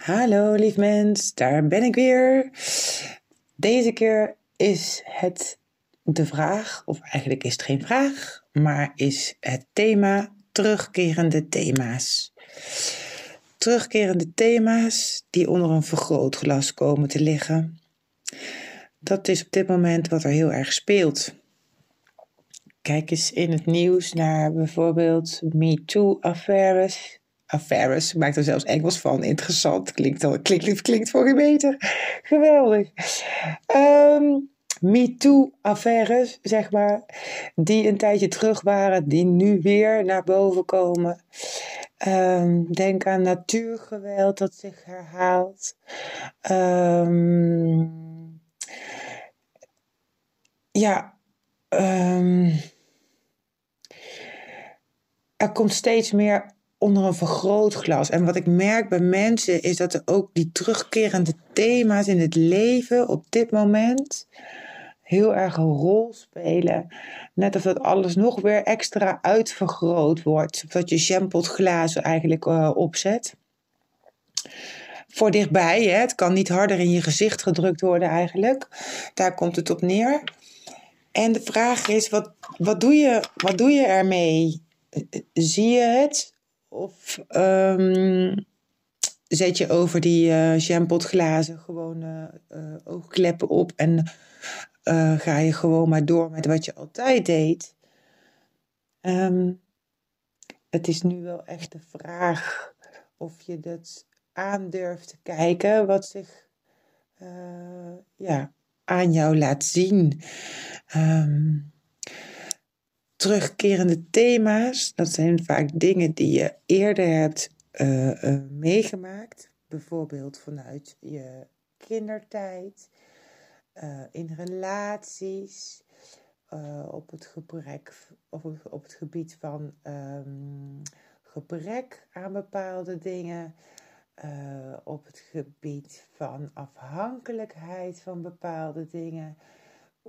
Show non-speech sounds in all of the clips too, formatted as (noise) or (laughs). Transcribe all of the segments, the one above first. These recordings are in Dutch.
Hallo lief mens, daar ben ik weer. Deze keer is het de vraag, of eigenlijk is het geen vraag, maar is het thema terugkerende thema's. Terugkerende thema's die onder een vergrootglas komen te liggen. Dat is op dit moment wat er heel erg speelt. Kijk eens in het nieuws naar bijvoorbeeld MeToo-affaires affaires. Maakt er zelfs Engels van. Interessant. Klinkt, al, klinkt, klinkt voor je beter. (laughs) Geweldig. Um, MeToo-affaires, zeg maar. Die een tijdje terug waren. Die nu weer naar boven komen. Um, denk aan natuurgeweld dat zich herhaalt. Um, ja. er komt steeds meer onder een vergrootglas. En wat ik merk bij mensen is dat er ook die terugkerende thema's in het leven op dit moment heel erg een rol spelen. Net of dat alles nog weer extra uitvergroot wordt. Dat je champot glazen eigenlijk uh, opzet. Voor dichtbij, hè? het kan niet harder in je gezicht gedrukt worden eigenlijk. Daar komt het op neer. En de vraag is, wat, wat, doe, je, wat doe je ermee? Zie je het? Of um, zet je over die uh, jampotglazen gewoon uh, oogkleppen op en ga je gewoon maar door met wat je altijd deed? Um, het is nu wel echt de vraag of je dat aandurft te kijken wat zich ja, aan jou laat zien. Um, terugkerende thema's. Dat zijn vaak dingen die je eerder hebt uh, uh, meegemaakt. Bijvoorbeeld vanuit je kindertijd, uh, in relaties, op, het gebrek, of op het gebied van um, gebrek aan bepaalde dingen. op het gebied van afhankelijkheid van bepaalde dingen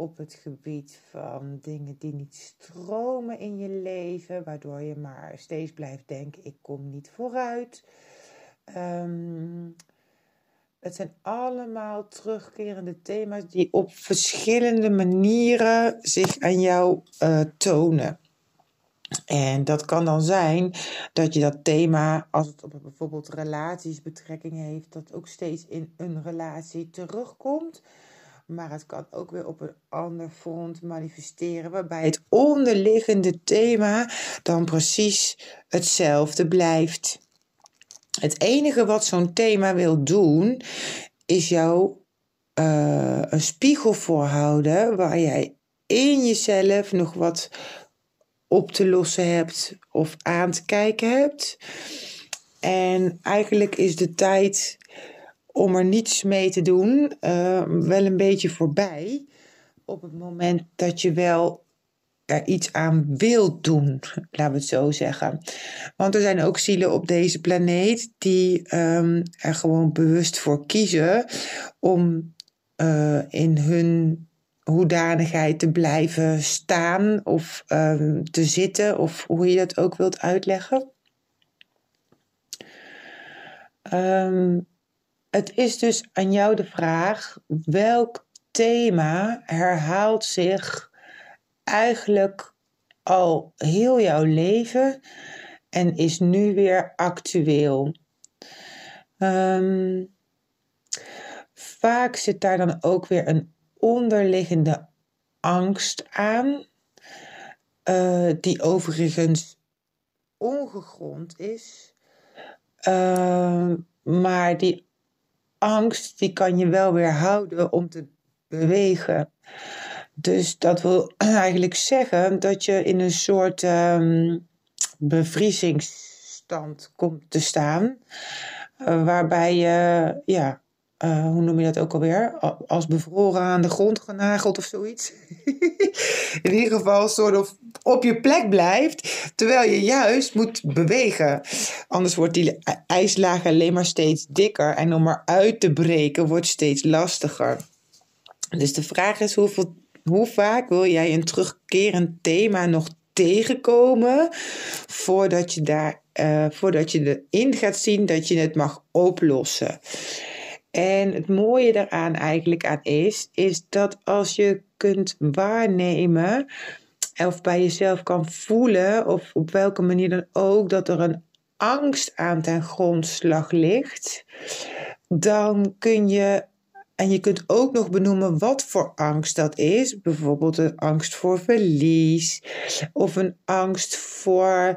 op het gebied van dingen die niet stromen in je leven, waardoor je maar steeds blijft denken: ik kom niet vooruit. Um, het zijn allemaal terugkerende thema's die op verschillende manieren zich aan jou uh, tonen. En dat kan dan zijn dat je dat thema, als het op bijvoorbeeld relaties betrekking heeft, dat ook steeds in een relatie terugkomt. Maar het kan ook weer op een ander front manifesteren, waarbij het onderliggende thema dan precies hetzelfde blijft. Het enige wat zo'n thema wil doen, is jou uh, een spiegel voorhouden waar jij in jezelf nog wat op te lossen hebt of aan te kijken hebt. En eigenlijk is de tijd om er niets mee te doen, uh, wel een beetje voorbij. Op het moment dat je wel er iets aan wilt doen, laten we het zo zeggen. Want er zijn ook zielen op deze planeet die um, er gewoon bewust voor kiezen om uh, in hun hoedanigheid te blijven staan of um, te zitten, of hoe je dat ook wilt uitleggen. Um, het is dus aan jou de vraag: welk thema herhaalt zich eigenlijk al heel jouw leven en is nu weer actueel? Um, vaak zit daar dan ook weer een onderliggende angst aan, uh, die overigens ongegrond is, uh, maar die angst, die kan je wel weer houden om te bewegen. Dus dat wil (clears throat) eigenlijk zeggen dat je in een soort um, bevriezingsstand komt te staan. Uh, waarbij je, ja, uh, hoe noem je dat ook alweer? Als bevroren aan de grond genageld of zoiets. (laughs) in ieder geval soort of op je plek blijft, terwijl je juist moet bewegen. Anders wordt die ijslaag alleen maar steeds dikker en om eruit te breken wordt steeds lastiger. Dus de vraag is hoeveel, hoe vaak wil jij een terugkerend thema nog tegenkomen voordat je daar uh, voordat je erin gaat zien dat je het mag oplossen. En het mooie daaraan eigenlijk aan is, is dat als je kunt waarnemen of bij jezelf kan voelen, of op welke manier dan ook, dat er een angst aan ten grondslag ligt, dan kun je, en je kunt ook nog benoemen wat voor angst dat is. Bijvoorbeeld een angst voor verlies, of een angst voor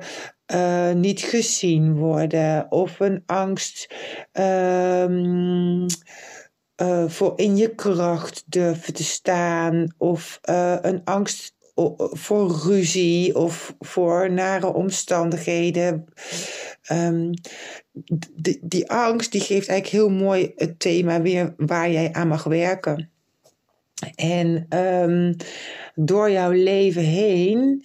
uh, niet gezien worden, of een angst. Um, uh, voor in je kracht durven te staan, of uh, een angst voor ruzie of voor nare omstandigheden. Um, die, die angst die geeft eigenlijk heel mooi het thema weer waar jij aan mag werken. En um, door jouw leven heen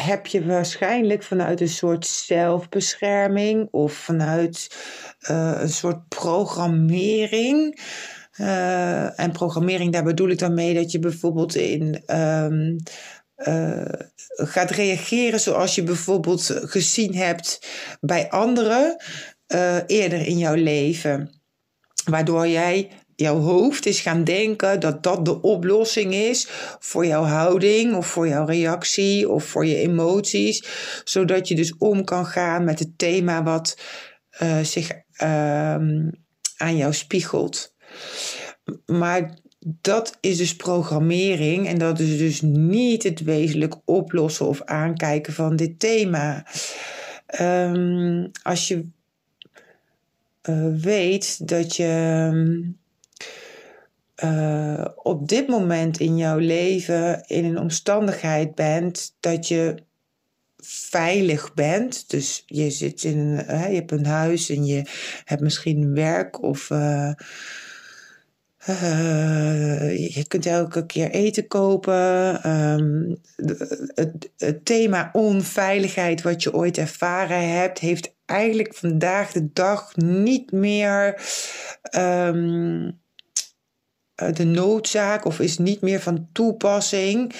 heb je waarschijnlijk vanuit een soort zelfbescherming of vanuit uh, een soort programmering uh, en programmering, daar bedoel ik dan mee dat je bijvoorbeeld in um, uh, gaat reageren zoals je bijvoorbeeld gezien hebt bij anderen eerder in jouw leven. Waardoor jij jouw hoofd is gaan denken dat dat de oplossing is voor jouw houding of voor jouw reactie of voor je emoties, zodat je dus om kan gaan met het thema wat uh, zich uh, aan jou spiegelt. Maar dat is dus programmering en dat is dus niet het wezenlijk oplossen of aankijken van dit thema. Um, als je uh, weet dat je uh, op dit moment in jouw leven in een omstandigheid bent dat je veilig bent. Dus je zit in je hebt een huis en je hebt misschien werk of uh, uh, je kunt elke keer eten kopen. Um, het, thema onveiligheid, wat je ooit ervaren hebt, heeft eigenlijk vandaag de dag niet meer um, de noodzaak of is niet meer van toepassing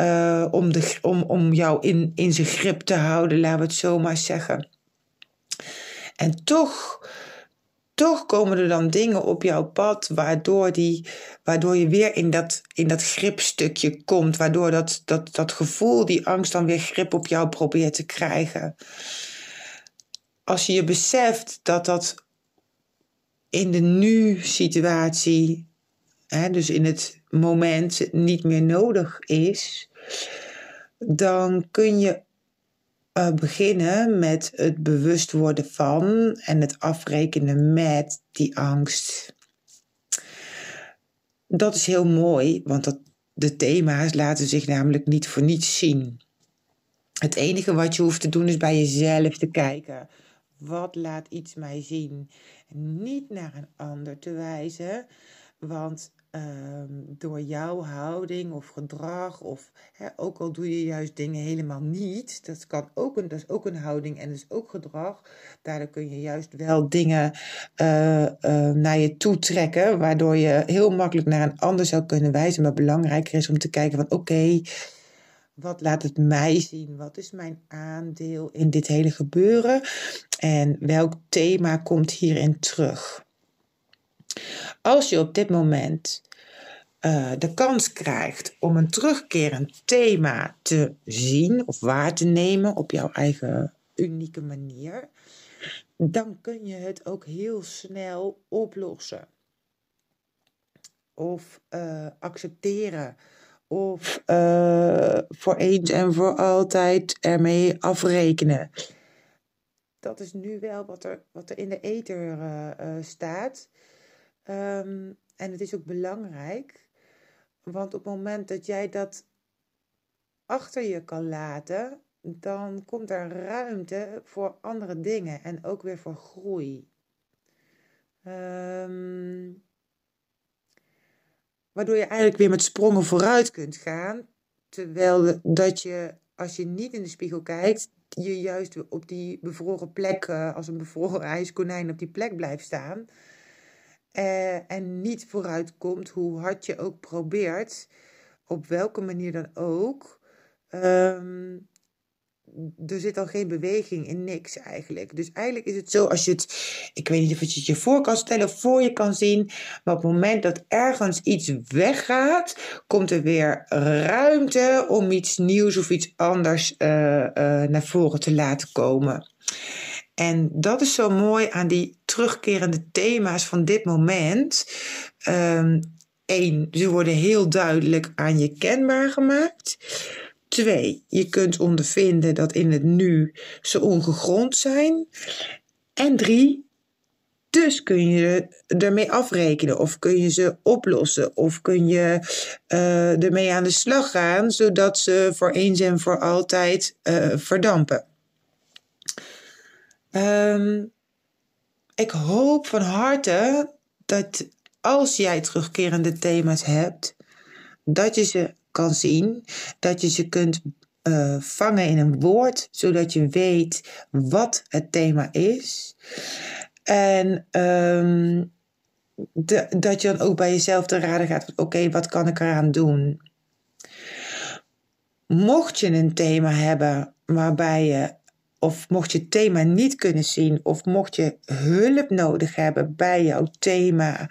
uh, om, de, om, om jou in, in zijn grip te houden, laten we het zo maar zeggen. En toch toch komen er dan dingen op jouw pad waardoor, die, waardoor je weer in dat, in dat gripstukje komt. Waardoor dat, dat, dat gevoel, die angst dan weer grip op jou probeert te krijgen. Als je je beseft dat dat in de nu-situatie, dus in het moment, niet meer nodig is, dan kun je uh, beginnen met het bewust worden van en het afrekenen met die angst. Dat is heel mooi, want dat, de thema's laten zich namelijk niet voor niets zien. Het enige wat je hoeft te doen is bij jezelf te kijken. Wat laat iets mij zien? niet naar een ander te wijzen, want um, door jouw houding of gedrag, of hè, ook al doe je juist dingen helemaal niet, dat, kan ook een, dat is ook een houding en dat is ook gedrag. Daardoor kun je juist wel dingen uh, uh, naar je toe trekken, waardoor je heel makkelijk naar een ander zou kunnen wijzen. Maar belangrijker is om te kijken van oké. Wat laat het mij zien? Wat is mijn aandeel in dit hele gebeuren? En welk thema komt hierin terug? Als je op dit moment uh, de kans krijgt om een terugkerend thema te zien of waar te nemen op jouw eigen unieke manier, dan kun je het ook heel snel oplossen. Of uh, accepteren. Of uh, voor eens en voor altijd ermee afrekenen. Dat is nu wel wat er, wat er in de ether staat. Um, en het is ook belangrijk, want op het moment dat jij dat achter je kan laten, dan komt er ruimte voor andere dingen en ook weer voor groei. Um, waardoor je eigenlijk weer met sprongen vooruit kunt gaan, terwijl dat je, als je niet in de spiegel kijkt, je juist op die bevroren plek, als een bevroren ijskonijn op die plek blijft staan. Uh, en niet vooruitkomt, hoe hard je ook probeert, op welke manier dan ook. Um, er zit al geen beweging in niks eigenlijk. Dus eigenlijk is het zo als je het, ik weet niet of je het je voor kan stellen voor je kan zien, maar op het moment dat ergens iets weggaat, komt er weer ruimte om iets nieuws of iets anders uh, uh, naar voren te laten komen. En dat is zo mooi aan die terugkerende thema's van dit moment. Eén, um, ze worden heel duidelijk aan je kenbaar gemaakt. Twee, je kunt ondervinden dat in het nu ze ongegrond zijn. En drie, dus kun je ermee afrekenen of kun je ze oplossen of kun je uh, ermee aan de slag gaan zodat ze voor eens en voor altijd uh, verdampen. Um, ik hoop van harte dat als jij terugkerende thema's hebt, dat je ze kan zien, dat je ze kunt uh, vangen in een woord, zodat je weet wat het thema is. En de, dat je dan ook bij jezelf te raden gaat: oké, wat kan ik eraan doen? Mocht je een thema hebben waarbij je, of mocht je thema niet kunnen zien, of mocht je hulp nodig hebben bij jouw thema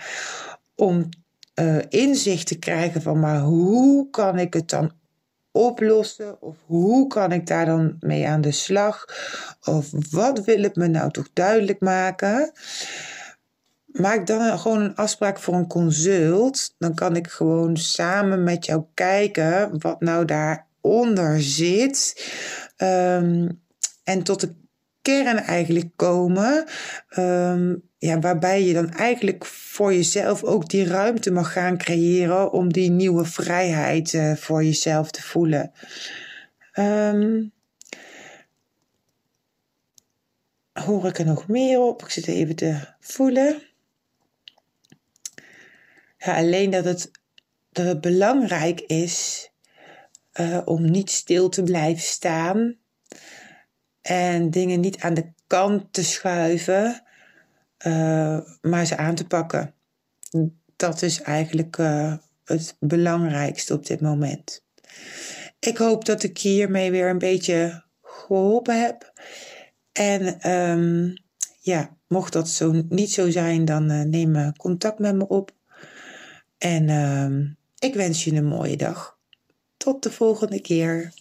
om uh, inzicht te krijgen van, maar hoe kan ik het dan oplossen? Of hoe kan ik daar dan mee aan de slag? Of wat wil het me nou toch duidelijk maken? Maak dan gewoon een afspraak voor een consult. Dan kan ik gewoon samen met jou kijken wat nou daaronder zit. Um, en tot de kern eigenlijk komen. Um, ja, waarbij je dan eigenlijk voor jezelf ook die ruimte mag gaan creëren om die nieuwe vrijheid uh, voor jezelf te voelen. Um, hoor ik er nog meer op? Ik zit even te voelen. Ja, alleen dat het, dat het belangrijk is uh, om niet stil te blijven staan en dingen niet aan de kant te schuiven, uh, maar ze aan te pakken. Dat is eigenlijk uh, het belangrijkste op dit moment. Ik hoop dat ik hiermee weer een beetje geholpen heb. En um, ja, mocht dat zo niet zo zijn, dan uh, neem contact met me op. En um, ik wens je een mooie dag. Tot de volgende keer.